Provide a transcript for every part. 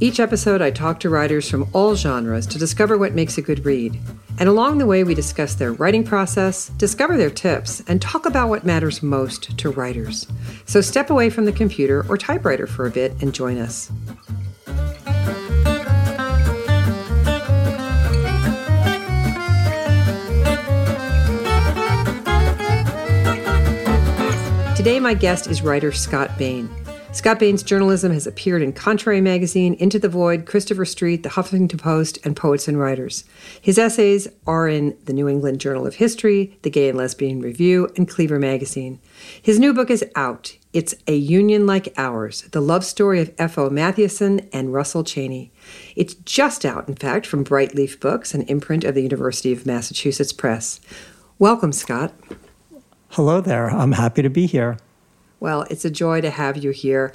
Each episode, I talk to writers from all genres to discover what makes a good read. And along the way, we discuss their writing process, discover their tips, and talk about what matters most to writers. So step away from the computer or typewriter for a bit and join us. Today, my guest is writer Scott Bane. Scott Bane's journalism has appeared in Contrary Magazine, Into the Void, Christopher Street, The Huffington Post, and Poets and Writers. His essays are in the New England Journal of History, the Gay and Lesbian Review, and Cleaver Magazine. His new book is out. It's A Union Like Ours, the love story of F.O. Matthiessen and Russell Cheney. It's just out, in fact, from Brightleaf Books, an imprint of the University of Massachusetts Press. Welcome, Scott. Hello there. I'm happy to be here. Well, it's a joy to have you here.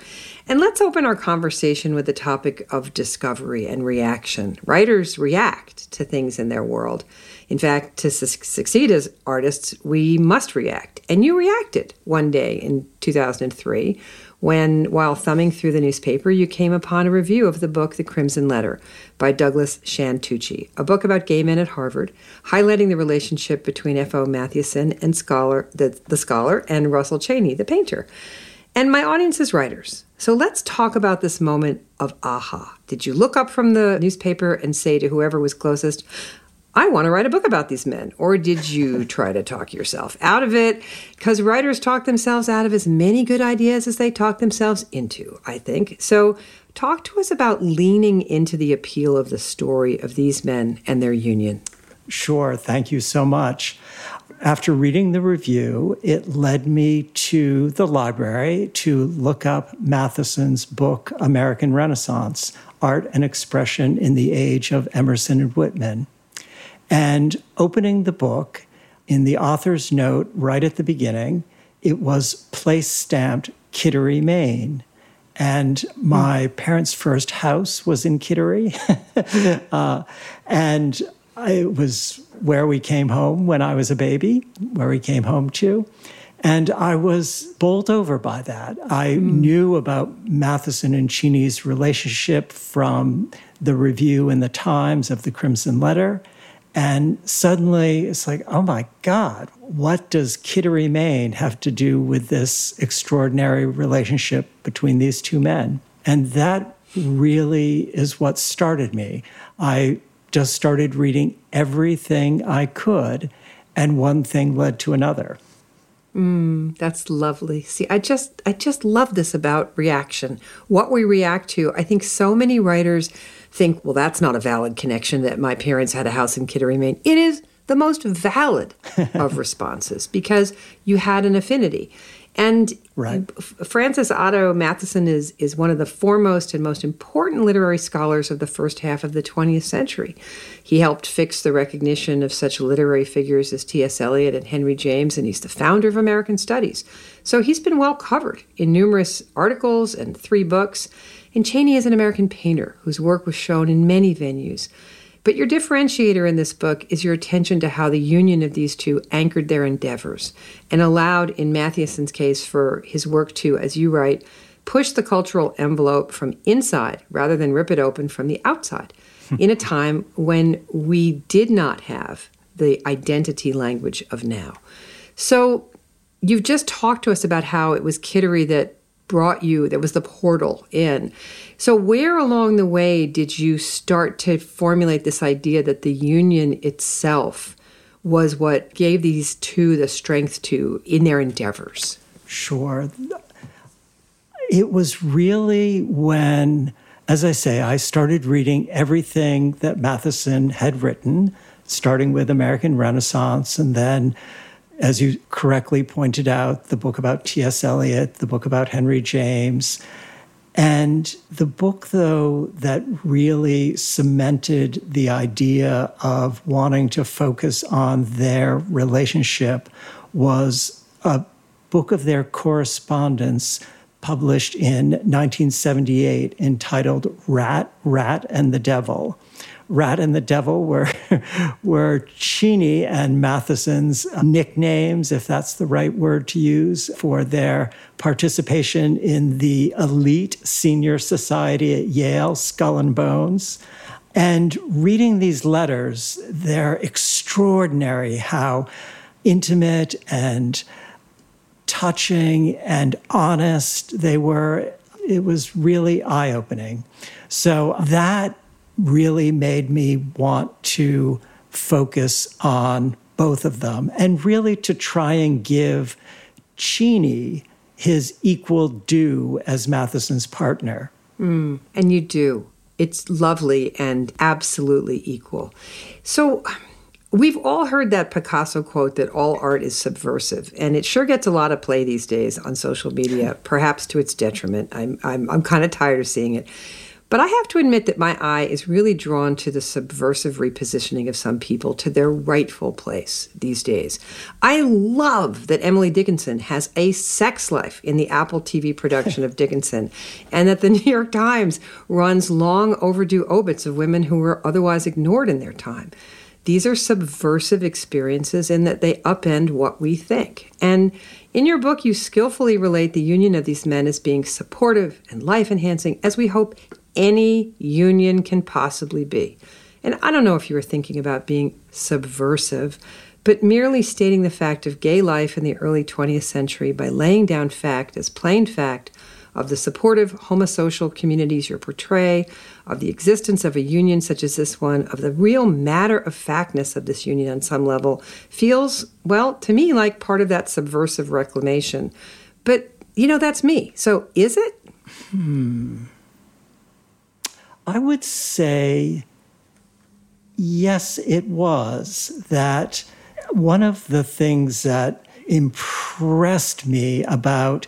And let's open our conversation with the topic of discovery and reaction. Writers react to things in their world. In fact, to su- succeed as artists, we must react. And you reacted one day in 2003 when, while thumbing through the newspaper, you came upon a review of the book The Crimson Letter by Douglass Shand-Tucci, a book about gay men at Harvard, highlighting the relationship between F.O. Matthiessen and scholar, the, the scholar and Russell Cheney, the painter. And my audience is writers. So let's talk about this moment of aha. Did you look up from the newspaper and say to whoever was closest, I want to write a book about these men? Or did you try to talk yourself out of it? Because writers talk themselves out of as many good ideas as they talk themselves into, I think. So, talk to us about leaning into the appeal of the story of these men and their union. Sure. Thank you so much. After reading the review, it led me to the library to look up Matthiessen's book, American Renaissance Art and Expression in the Age of Emerson and Whitman. And opening the book, in the author's note right at the beginning, it was place stamped Kittery, Maine. And my mm. parents' first house was in Kittery. uh, and it was where we came home when I was a baby, where we came home to. And I was bowled over by that. I mm. knew about Matthiessen and Cheney's relationship from the review in the Times of the Crimson Letter. And suddenly it's like, oh my God, what does Kittery, Maine have to do with this extraordinary relationship between these two men? And that really is what started me. I just started reading everything I could, and one thing led to another. Mm, that's lovely. See, I just I just love this about reaction. What we react to. I think so many writers think, well, that's not a valid connection that my parents had a house in Kittery, Maine. It is the most valid of responses because you had an affinity. And right. Francis Otto Matthiessen is, is one of the foremost and most important literary scholars of the first half of the 20th century. He helped fix the recognition of such literary figures as T.S. Eliot and Henry James, and he's the founder of American Studies. So he's been well covered in numerous articles and three books. And Cheney is an American painter whose work was shown in many venues. But your differentiator in this book is your attention to how the union of these two anchored their endeavors and allowed, in Matthiessen's case, for his work to, as you write, push the cultural envelope from inside rather than rip it open from the outside hmm. in a time when we did not have the identity language of now. So you've just talked to us about how it was Kittery that brought you, that was the portal in. So, where along the way did you start to formulate this idea that the union itself was what gave these two the strength to in their endeavors? Sure. It was really when, as I say, I started reading everything that Matthiessen had written, starting with American Renaissance and then as you correctly pointed out, the book about T.S. Eliot, the book about Henry James, And the book, though, that really cemented the idea of wanting to focus on their relationship was a book of their correspondence published in 1978 entitled Rat, Rat and the Devil. Rat and the Devil were, were Cheney and Matthiessen's nicknames, if that's the right word to use, for their participation in the elite senior society at Yale, Skull and Bones. And reading these letters, they're extraordinary how intimate and touching and honest they were. It was really eye opening. So that really made me want to focus on both of them and really to try and give Cheney his equal due as Matthiessen's partner. Mm, and you do. It's lovely and absolutely equal. So, We've all heard that Picasso quote that all art is subversive, and it sure gets a lot of play these days on social media, perhaps to its detriment. I'm, I'm, I'm kind of tired of seeing it. But I have to admit that my eye is really drawn to the subversive repositioning of some people to their rightful place these days. I love that Emily Dickinson has a sex life in the Apple TV production of Dickinson, and that the New York Times runs long overdue obits of women who were otherwise ignored in their time. These are subversive experiences in that they upend what we think. And in your book, you skillfully relate the union of these men as being supportive and life enhancing, as we hope any union can possibly be. And I don't know if you were thinking about being subversive, but merely stating the fact of gay life in the early 20th century by laying down fact as plain fact of the supportive homosocial communities you portray, of the existence of a union such as this one, of the real matter of factness of this union on some level, feels, well, to me, like part of that subversive reclamation. But, you know, that's me. So is it? Hmm. I would say yes, it was. That one of the things that impressed me about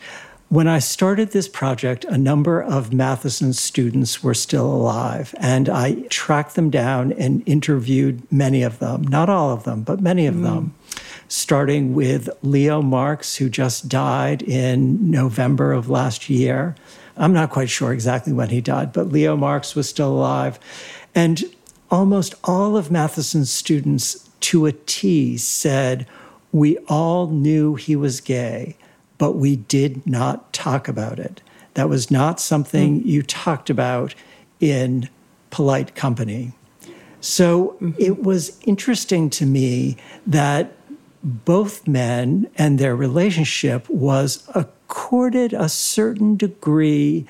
when I started this project, a number of Matthiessen students were still alive, and I tracked them down and interviewed many of them, not all of them, but many of mm. them, starting with Leo Marx, who just died in November of last year. I'm not quite sure exactly when he died, but Leo Marx was still alive. And almost all of Matthiessen's students, to a T, said, We all knew he was gay but we did not talk about it. That was not something mm. you talked about in polite company. So mm-hmm. it was interesting to me that both men and their relationship was accorded a certain degree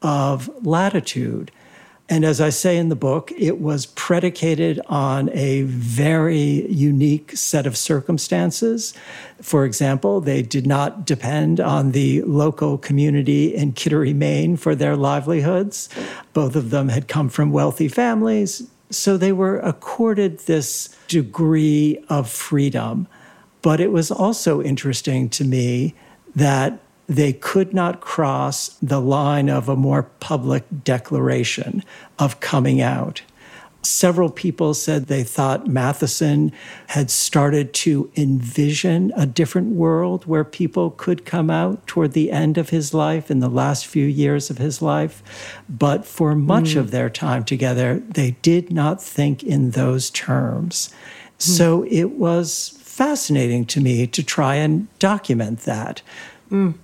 of latitude. And as I say in the book, it was predicated on a very unique set of circumstances. For example, they did not depend on the local community in Kittery, Maine for their livelihoods. Both of them had come from wealthy families. So they were accorded this degree of freedom. But it was also interesting to me that they could not cross the line of a more public declaration of coming out. Several people said they thought Matthiessen had started to envision a different world where people could come out toward the end of his life, in the last few years of his life. But for much mm. of their time together, they did not think in those terms. Mm. So it was fascinating to me to try and document that. Mm.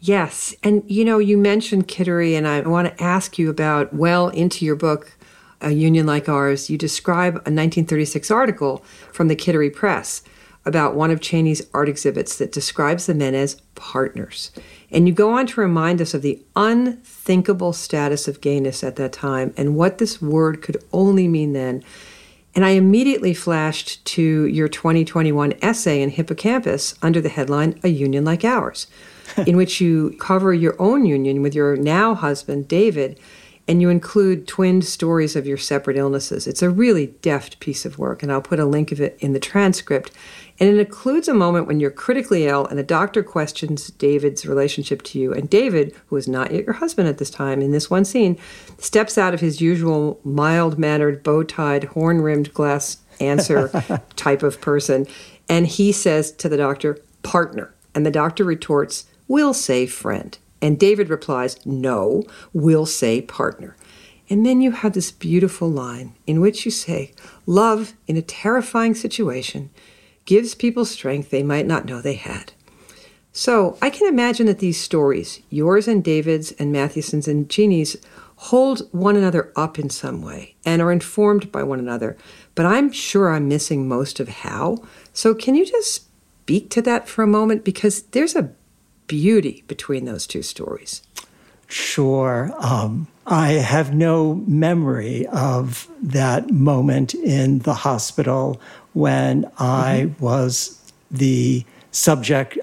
Yes. And you know, you mentioned Kittery, and I want to ask you about, well, into your book, A Union Like Ours, you describe a 1936 article from the Kittery Press about one of Cheney's art exhibits that describes the men as partners. And you go on to remind us of the unthinkable status of gayness at that time and what this word could only mean then. And I immediately flashed to your 2021 essay in Hippocampus under the headline A Union Like Ours in which you cover your own union with your now husband, David, and you include twinned stories of your separate illnesses. It's a really deft piece of work, and I'll put a link of it in the transcript. And it includes a moment when you're critically ill and the doctor questions David's relationship to you. And David, who is not yet your husband at this time, in this one scene, steps out of his usual mild mannered, bow tied, horn rimmed glass answer type of person. And he says to the doctor, partner. And the doctor retorts, we'll say friend. And David replies, no, we'll say partner. And then you have this beautiful line in which you say, Love in a terrifying situation gives people strength they might not know they had. So I can imagine that these stories, yours and David's and Matthiessen's and Cheney's, hold one another up in some way and are informed by one another. But I'm sure I'm missing most of how. So can you just speak to that for a moment? Because there's a beauty between those two stories. Sure. Um, I have no memory of that moment in the hospital when I mm-hmm. was the subject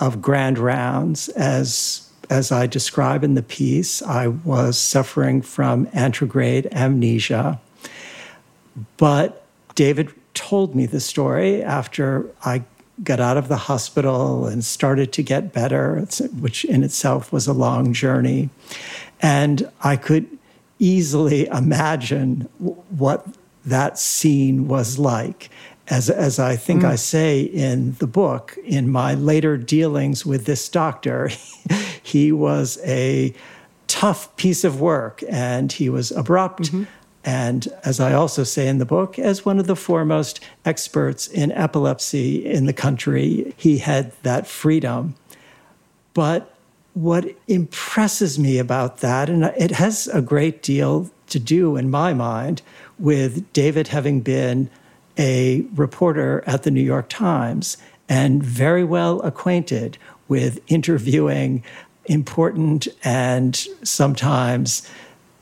of grand rounds as as I describe in the piece, I was suffering from anterograde amnesia. But David told me the story after I got out of the hospital and started to get better, which in itself was a long journey. And I could easily imagine what that scene was like. As, as I think mm. I say in the book, in my later dealings with this doctor, he was a tough piece of work and he was abrupt. Mm-hmm. And as I also say in the book, as one of the foremost experts in epilepsy in the country, he had that freedom. But what impresses me about that, and it has a great deal to do in my mind with David having been a reporter at the New York Times and very well acquainted with interviewing important and sometimes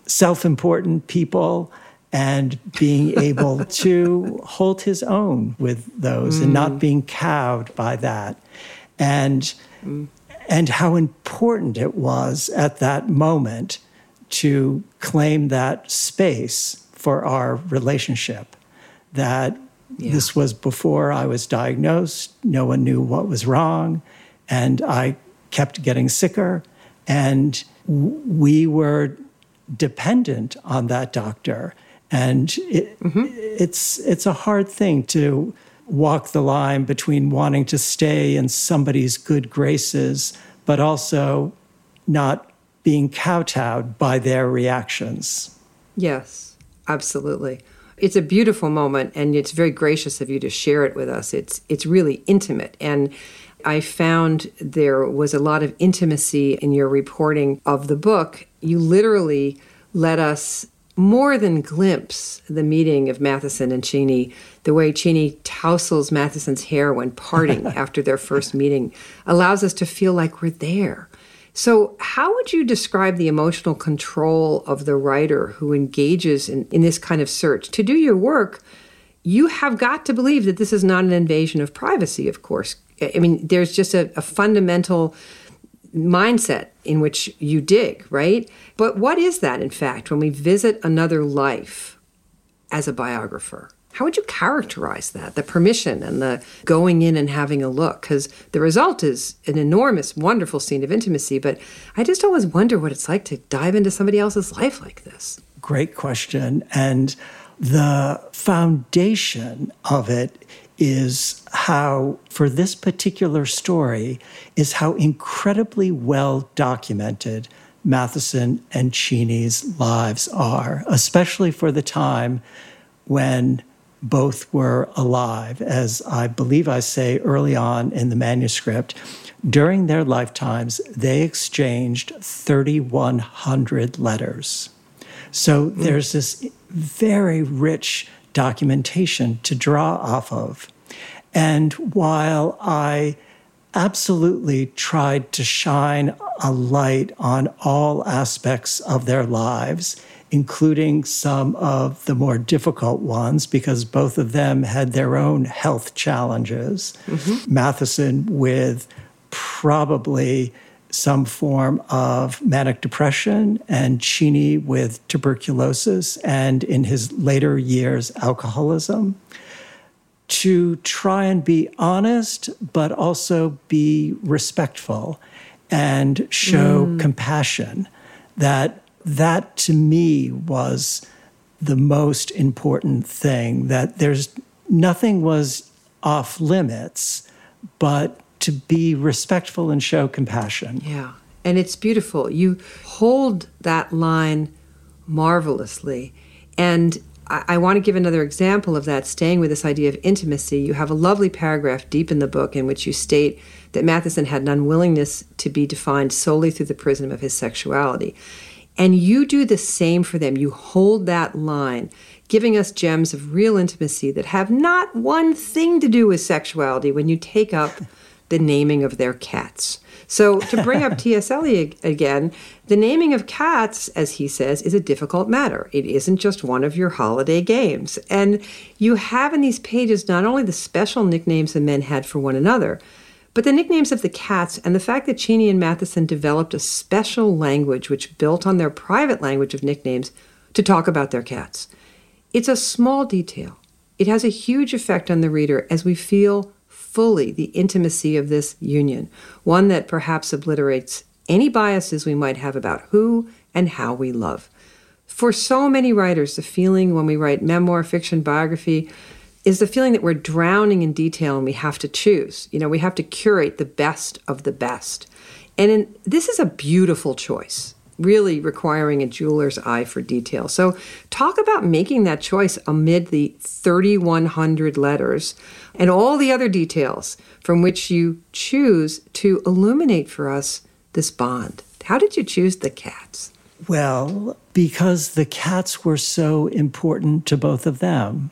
self important people and being able to hold his own with those mm. and not mm. being cowed by that. And mm and how important it was at that moment to claim that space for our relationship. That yeah. this was before I was diagnosed, no one knew what was wrong, and I kept getting sicker. And we were dependent on that doctor. And it, mm-hmm. it's, it's a hard thing to walk the line between wanting to stay in somebody's good graces, but also not being kowtowed by their reactions. Yes, absolutely. It's a beautiful moment and it's very gracious of you to share it with us. It's it's really intimate and I found there was a lot of intimacy in your reporting of the book. You literally let us more than glimpse the meeting of Matthiessen and Cheney, the way Cheney tousles Matthiessen's hair when parting after their first meeting, allows us to feel like we're there. So, how would you describe the emotional control of the writer who engages in, in this kind of search? To do your work, you have got to believe that this is not an invasion of privacy, of course. I mean, there's just a, a fundamental mindset in which you dig, right? But what is that, in fact, when we visit another life as a biographer? How would you characterize that? The permission and the going in and having a look? Because the result is an enormous, wonderful scene of intimacy. But I just always wonder what it's like to dive into somebody else's life like this. Great question. And the foundation of it is how, for this particular story, is how incredibly well documented Matthiessen and Cheney's lives are, especially for the time when both were alive. As I believe I say early on in the manuscript, during their lifetimes, they exchanged 3,100 letters. So mm. there's this very rich documentation to draw off of. And while I absolutely tried to shine a light on all aspects of their lives, including some of the more difficult ones, because both of them had their own health challenges. Mm-hmm. Matthiessen with probably some form of manic depression, and Cheney with tuberculosis, and in his later years, alcoholism. to try and be honest, but also be respectful and show mm. compassion. That that to me was the most important thing. That there's nothing was off limits, but to be respectful and show compassion. Yeah. And it's beautiful. You hold that line marvelously. And I, I want to give another example of that, staying with this idea of intimacy. You have a lovely paragraph deep in the book in which you state that Matthiessen had an unwillingness to be defined solely through the prism of his sexuality. And you do the same for them. You hold that line, giving us gems of real intimacy that have not one thing to do with sexuality when you take up the naming of their cats. So, to bring up T.S. Eliot again, the naming of cats, as he says, is a difficult matter. It isn't just one of your holiday games. And you have in these pages not only the special nicknames the men had for one another, but the nicknames of the cats and the fact that Cheney and Matthiessen developed a special language which built on their private language of nicknames to talk about their cats. It's a small detail. It has a huge effect on the reader as we feel fully the intimacy of this union, one that perhaps obliterates any biases we might have about who and how we love. For so many writers, the feeling when we write memoir, fiction, biography, is the feeling that we're drowning in detail and we have to choose. You know, we have to curate the best of the best. And in, this is a beautiful choice really requiring a jeweler's eye for detail. So, talk about making that choice amid the 3,100 letters and all the other details from which you choose to illuminate for us this bond. How did you choose the cats? Well, because the cats were so important to both of them.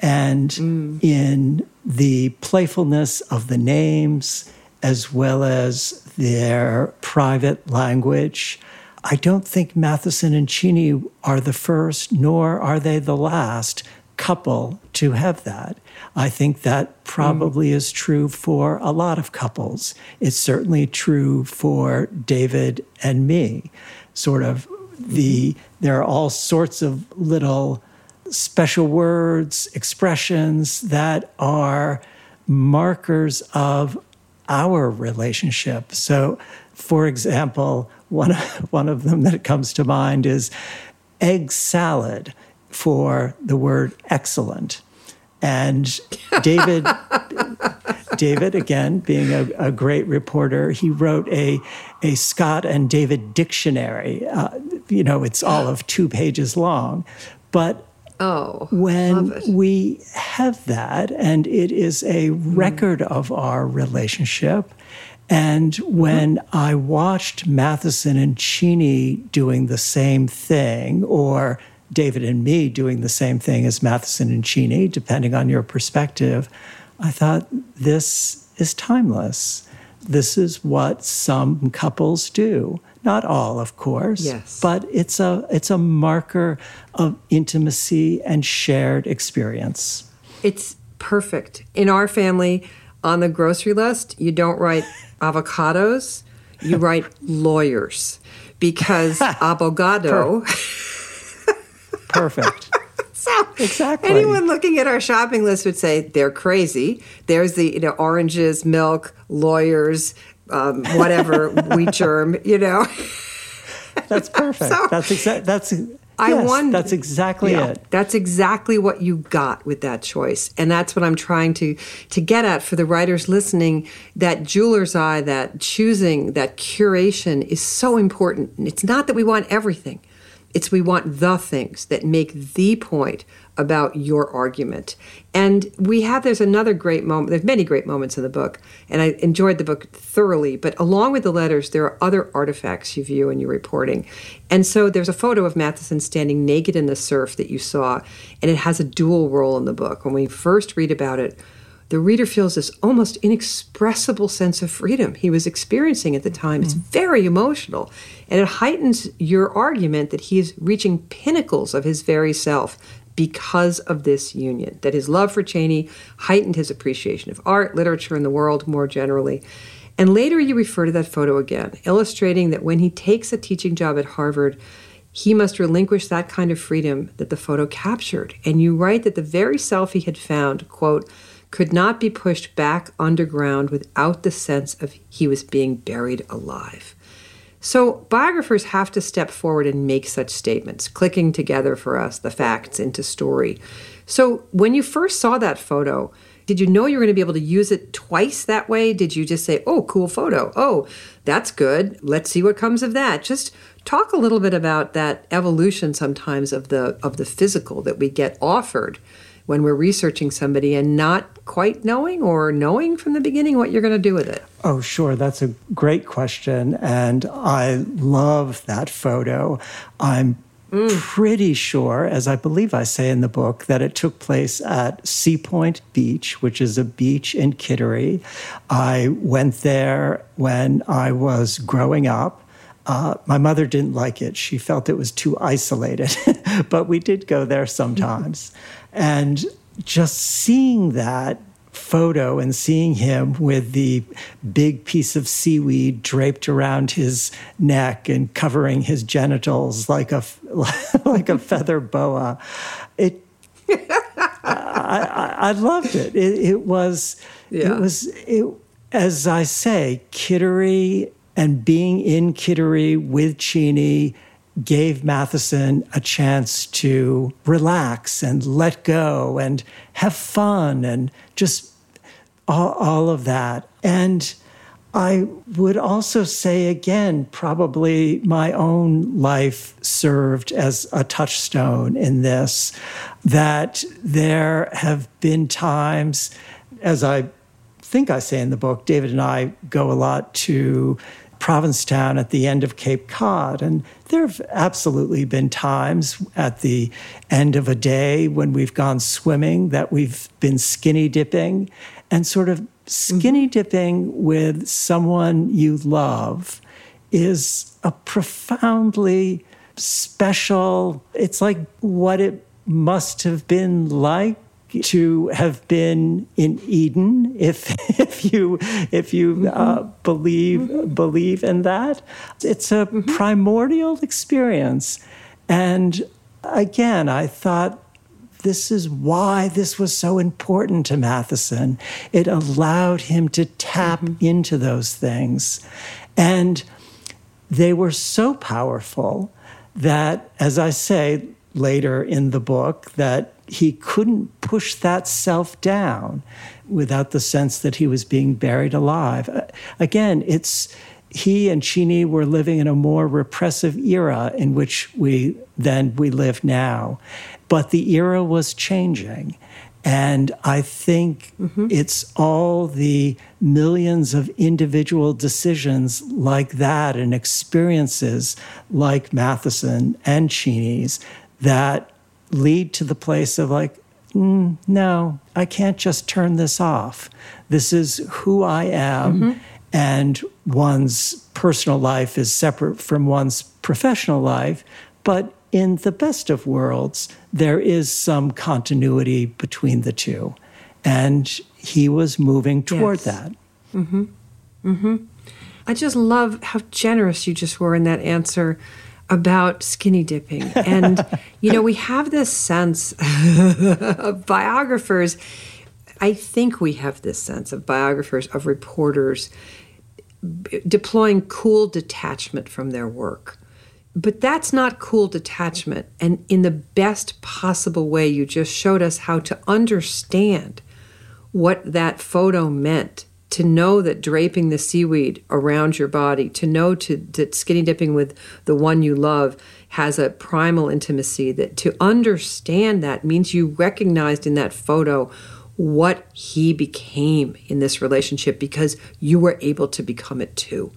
And mm. in the playfulness of the names, as well as their private language, I don't think Matthiessen and Cheney are the first, nor are they the last couple to have that. I think that probably mm. is true for a lot of couples. It's certainly true for David and me. Sort of the there are all sorts of little special words, expressions that are markers of our relationship. So, for example, one, one of them that comes to mind is egg salad for the word excellent. And David, David, again, being a, a, great reporter, he wrote a, a Scott and David dictionary. Uh, you know, it's all of two pages long. But Oh, when we have that, and it is a record mm. of our relationship, and when. I watched Matthiessen and Cheney doing the same thing, or David and me doing the same thing as Matthiessen and Cheney, depending on your perspective, I thought this is timeless. This is what some couples do. Not all, of course. Yes. But it's a it's a marker of intimacy and shared experience. It's perfect. In our family, on the grocery list, you don't write avocados, you write lawyers because abogado. Perfect. so exactly. Anyone looking at our shopping list would say they're crazy. There's the you know oranges, milk, lawyers, um, whatever wheat germ. You know. That's perfect. So, that's exactly that's I yes, wonder. That's exactly yeah, it. That's exactly what you got with that choice, and that's what I'm trying to to get at for the writers listening. That jeweler's eye, that choosing, that curation is so important. It's not that we want everything; it's we want the things that make the point about your argument. And we have, there's another great moment, there's many great moments in the book, and I enjoyed the book thoroughly. But along with the letters, there are other artifacts you view in your reporting. And so there's a photo of Matthiessen standing naked in the surf that you saw, and it has a dual role in the book. When we first read about it, the reader feels this almost inexpressible sense of freedom he was experiencing at the time. Mm-hmm. It's very emotional, and it heightens your argument that he is reaching pinnacles of his very self because of this union, that his love for Cheney heightened his appreciation of art, literature, and the world more generally. And later you refer to that photo again, illustrating that when he takes a teaching job at Harvard, he must relinquish that kind of freedom that the photo captured. And you write that the very self he had found, quote, could not be pushed back underground without the sense of he was being buried alive. So, biographers have to step forward and make such statements, clicking together for us the facts into story. So, when you first saw that photo, did you know you were going to be able to use it twice that way? Did you just say, oh, cool photo? Oh, that's good. Let's see what comes of that. Just talk a little bit about that evolution sometimes of the of the physical that we get offered when we're researching somebody and not quite knowing or knowing from the beginning what you're going to do with it? Oh, sure. That's a great question. And I love that photo. I'm mm. pretty sure, as I believe I say in the book, that it took place at Sea Point Beach, which is a beach in Kittery. I went there when I was growing up. Uh, my mother didn't like it. She felt it was too isolated, but we did go there sometimes. And just seeing that photo and seeing him with the big piece of seaweed draped around his neck and covering his genitals like a like a feather boa, it. I, I, I, loved it. It, it was. Yeah. It was. It, as I say, Kittery and being in Kittery with Cheney gave Matthiessen a chance to relax and let go and have fun and just all, all of that. And I would also say again, probably my own life served as a touchstone in this, that there have been times, as I think I say in the book, David and I go a lot to Provincetown at the end of Cape Cod. And there have absolutely been times at the end of a day when we've gone swimming that we've been skinny dipping and sort of skinny mm-hmm. dipping with someone you love is a profoundly special, it's like what it must have been like to have been in Eden, if if you if you mm-hmm. uh, believe mm-hmm. believe in that, it's a mm-hmm. primordial experience. And again, I thought this is why this was so important to Matthiessen. It allowed him to tap mm-hmm. into those things, and they were so powerful that, as I say later in the book, that he couldn't push that self down without the sense that he was being buried alive. Uh, again, it's he and Cheney were living in a more repressive era in which we then we live now. But the era was changing. And I think mm-hmm. it's all the millions of individual decisions like that and experiences like Matthiessen and Cheney's that lead to the place of like, mm, no, I can't just turn this off. This is who I am. Mm-hmm. And one's personal life is separate from one's professional life. But in the best of worlds, there is some continuity between the two. And he was moving toward yes. that. Mm-hmm. Mm-hmm. I just love how generous you just were in that answer about skinny dipping. And, you know, we have this sense of biographers. I think we have this sense of biographers, of reporters deploying cool detachment from their work. But that's not cool detachment. And in the best possible way, you just showed us how to understand what that photo meant to know that draping the seaweed around your body, to know to, that skinny dipping with the one you love has a primal intimacy, that to understand that means you recognized in that photo what he became in this relationship because you were able to become it too.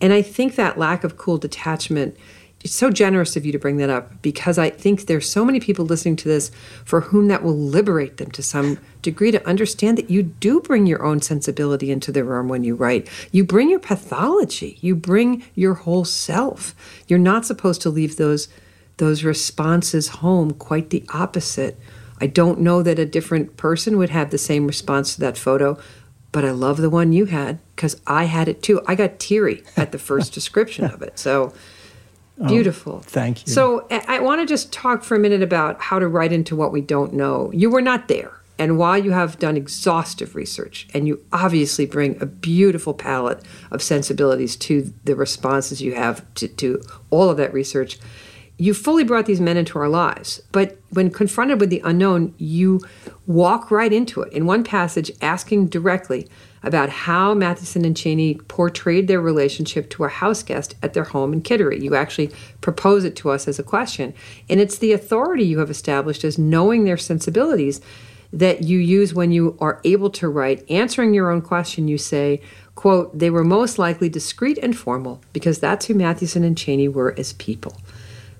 And I think that lack of cool detachment it's so generous of you to bring that up because I think there's so many people listening to this for whom that will liberate them to some degree to understand that you do bring your own sensibility into the room when you write. You bring your pathology, you bring your whole self. You're not supposed to leave those those responses home quite the opposite. I don't know that a different person would have the same response to that photo, but I love the one you had because I had it too. I got teary at the first description of it. So Um, beautiful. Oh, thank you. So I, I want to just talk for a minute about how to write into what we don't know. You were not there. And while you have done exhaustive research and you obviously bring a beautiful palette of sensibilities to the responses you have to, to all of that research, you fully brought these men into our lives. But when confronted with the unknown, you walk right into it. In one passage, asking directly about how Matthiessen and Cheney portrayed their relationship to a house guest at their home in Kittery. You actually propose it to us as a question. And it's the authority you have established as knowing their sensibilities that you use when you are able to write. Answering your own question, you say, quote, they were most likely discreet and formal because that's who Matthiessen and Cheney were as people.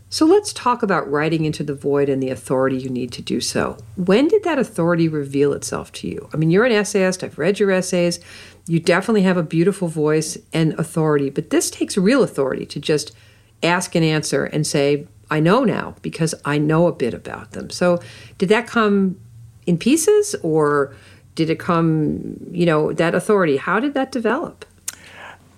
So let's talk about writing into the void and the authority you need to do so. When did that authority reveal itself to you? I mean, you're an essayist, I've read your essays. You definitely have a beautiful voice and authority, but this takes real authority to just ask and answer and say, I know now because I know a bit about them. So, did that come in pieces or did it come, you know, that authority? How did that develop?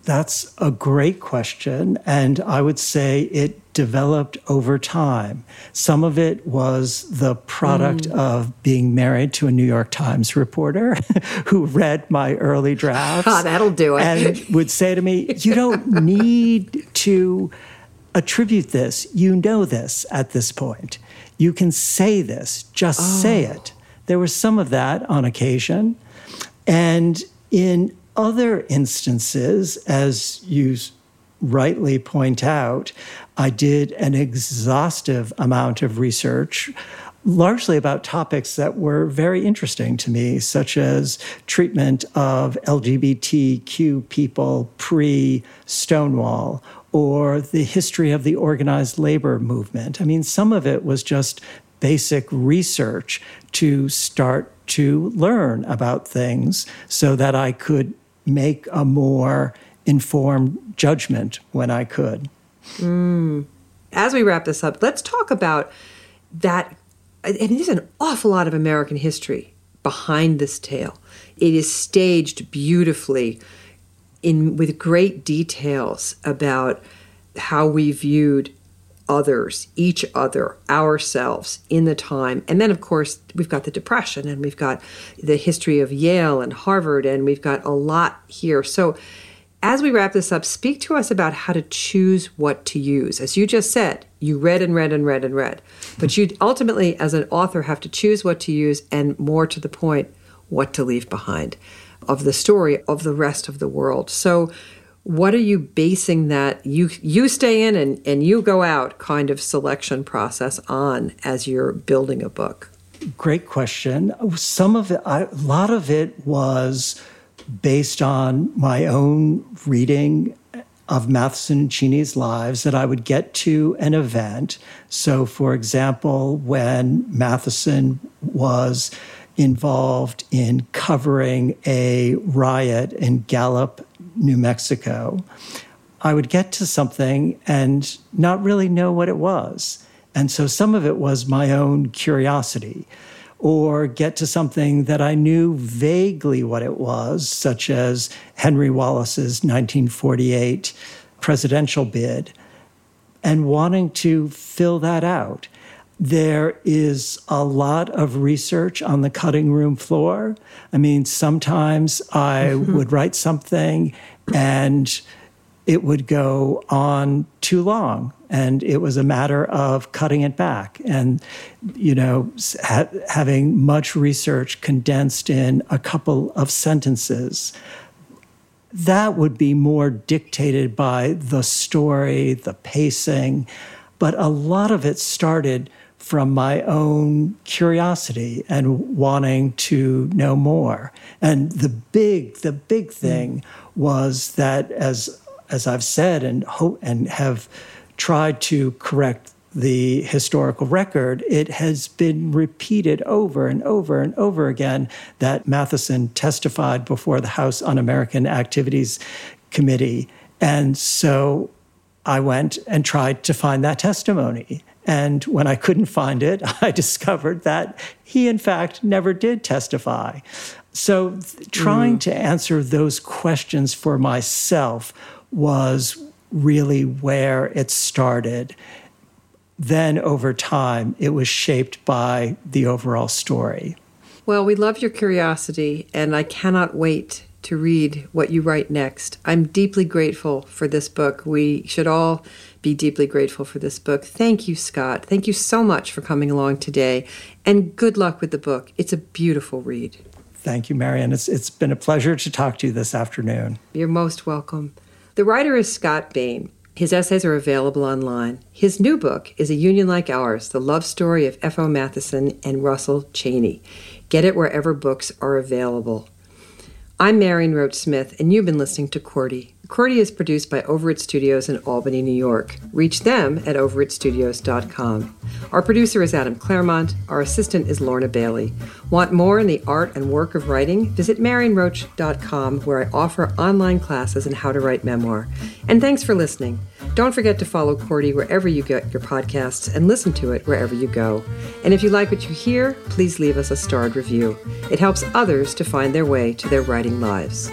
That's a great question. And I would say it developed over time. Some of it was the product mm. of being married to a New York Times reporter who read my early drafts. Ah, that'll do it. And would say to me, You don't need to attribute this. You know this at this point. You can say this, just oh. say it. There was some of that on occasion. And in other instances, as you rightly point out, I did an exhaustive amount of research largely about topics that were very interesting to me, such as treatment of LGBTQ people pre Stonewall or the history of the organized labor movement. I mean, some of it was just basic research to start to learn about things so that I could make a more informed judgment when I could. Mm. As we wrap this up, let's talk about that. Mean, there's an awful lot of American history behind this tale. It is staged beautifully in with great details about how we viewed others, each other, ourselves in the time. And then, of course, we've got the Depression and we've got the history of Yale and Harvard, and we've got a lot here. So, as we wrap this up, speak to us about how to choose what to use. As you just said, you read and read and read and read. But you ultimately, as an author, have to choose what to use and, more to the point, what to leave behind of the story of the rest of the world. So, what are you basing that you you stay in and, and you go out kind of selection process on as you're building a book? Great question. Some of it, I, a lot of it was based on my own reading of Matthiessen and Cheney's lives that I would get to an event. So, for example, when Matthiessen was involved in covering a riot in Gallup, New Mexico, I would get to something and not really know what it was. And so some of it was my own curiosity, or get to something that I knew vaguely what it was, such as Henry Wallace's 1948 presidential bid, and wanting to fill that out. There is a lot of research on the cutting room floor. I mean, sometimes I would write something and it would go on too long and it was a matter of cutting it back and you know ha- having much research condensed in a couple of sentences that would be more dictated by the story the pacing but a lot of it started from my own curiosity and wanting to know more. And the big, the big thing mm. was that as as I've said and hope and have tried to correct the historical record, it has been repeated over and over and over again that Matthiessen testified before the House Un American Activities Committee. And so I went and tried to find that testimony. And when I couldn't find it, I discovered that he, in fact, never did testify. So, th- trying mm. to answer those questions for myself was really where it started. Then over time, it was shaped by the overall story. Well, we love your curiosity, and I cannot wait to read what you write next. I'm deeply grateful for this book. We should all be deeply grateful for this book. Thank you, Scott. Thank you so much for coming along today, and good luck with the book. It's a beautiful read. Thank you, Marianne. It's, it's been a pleasure to talk to you this afternoon. You're most welcome. The writer is Scott Bane. His essays are available online. His new book is A Union Like Ours The Love Story of F.O. Matthiessen and Russell Cheney. Get it wherever books are available. I'm Marion Roach Smith, and you've been listening to Qwerty. Qwerty is produced by Overit Studios in Albany, New York. Reach them at overitstudios.com. Our producer is Adam Claremont. Our assistant is Lorna Bailey. Want more in the art and work of writing? Visit marionroach.com, where I offer online classes in how to write memoir. And thanks for listening. Don't forget to follow Qwerty wherever you get your podcasts and listen to it wherever you go. And if you like what you hear, please leave us a starred review. It helps others to find their way to their writing lives.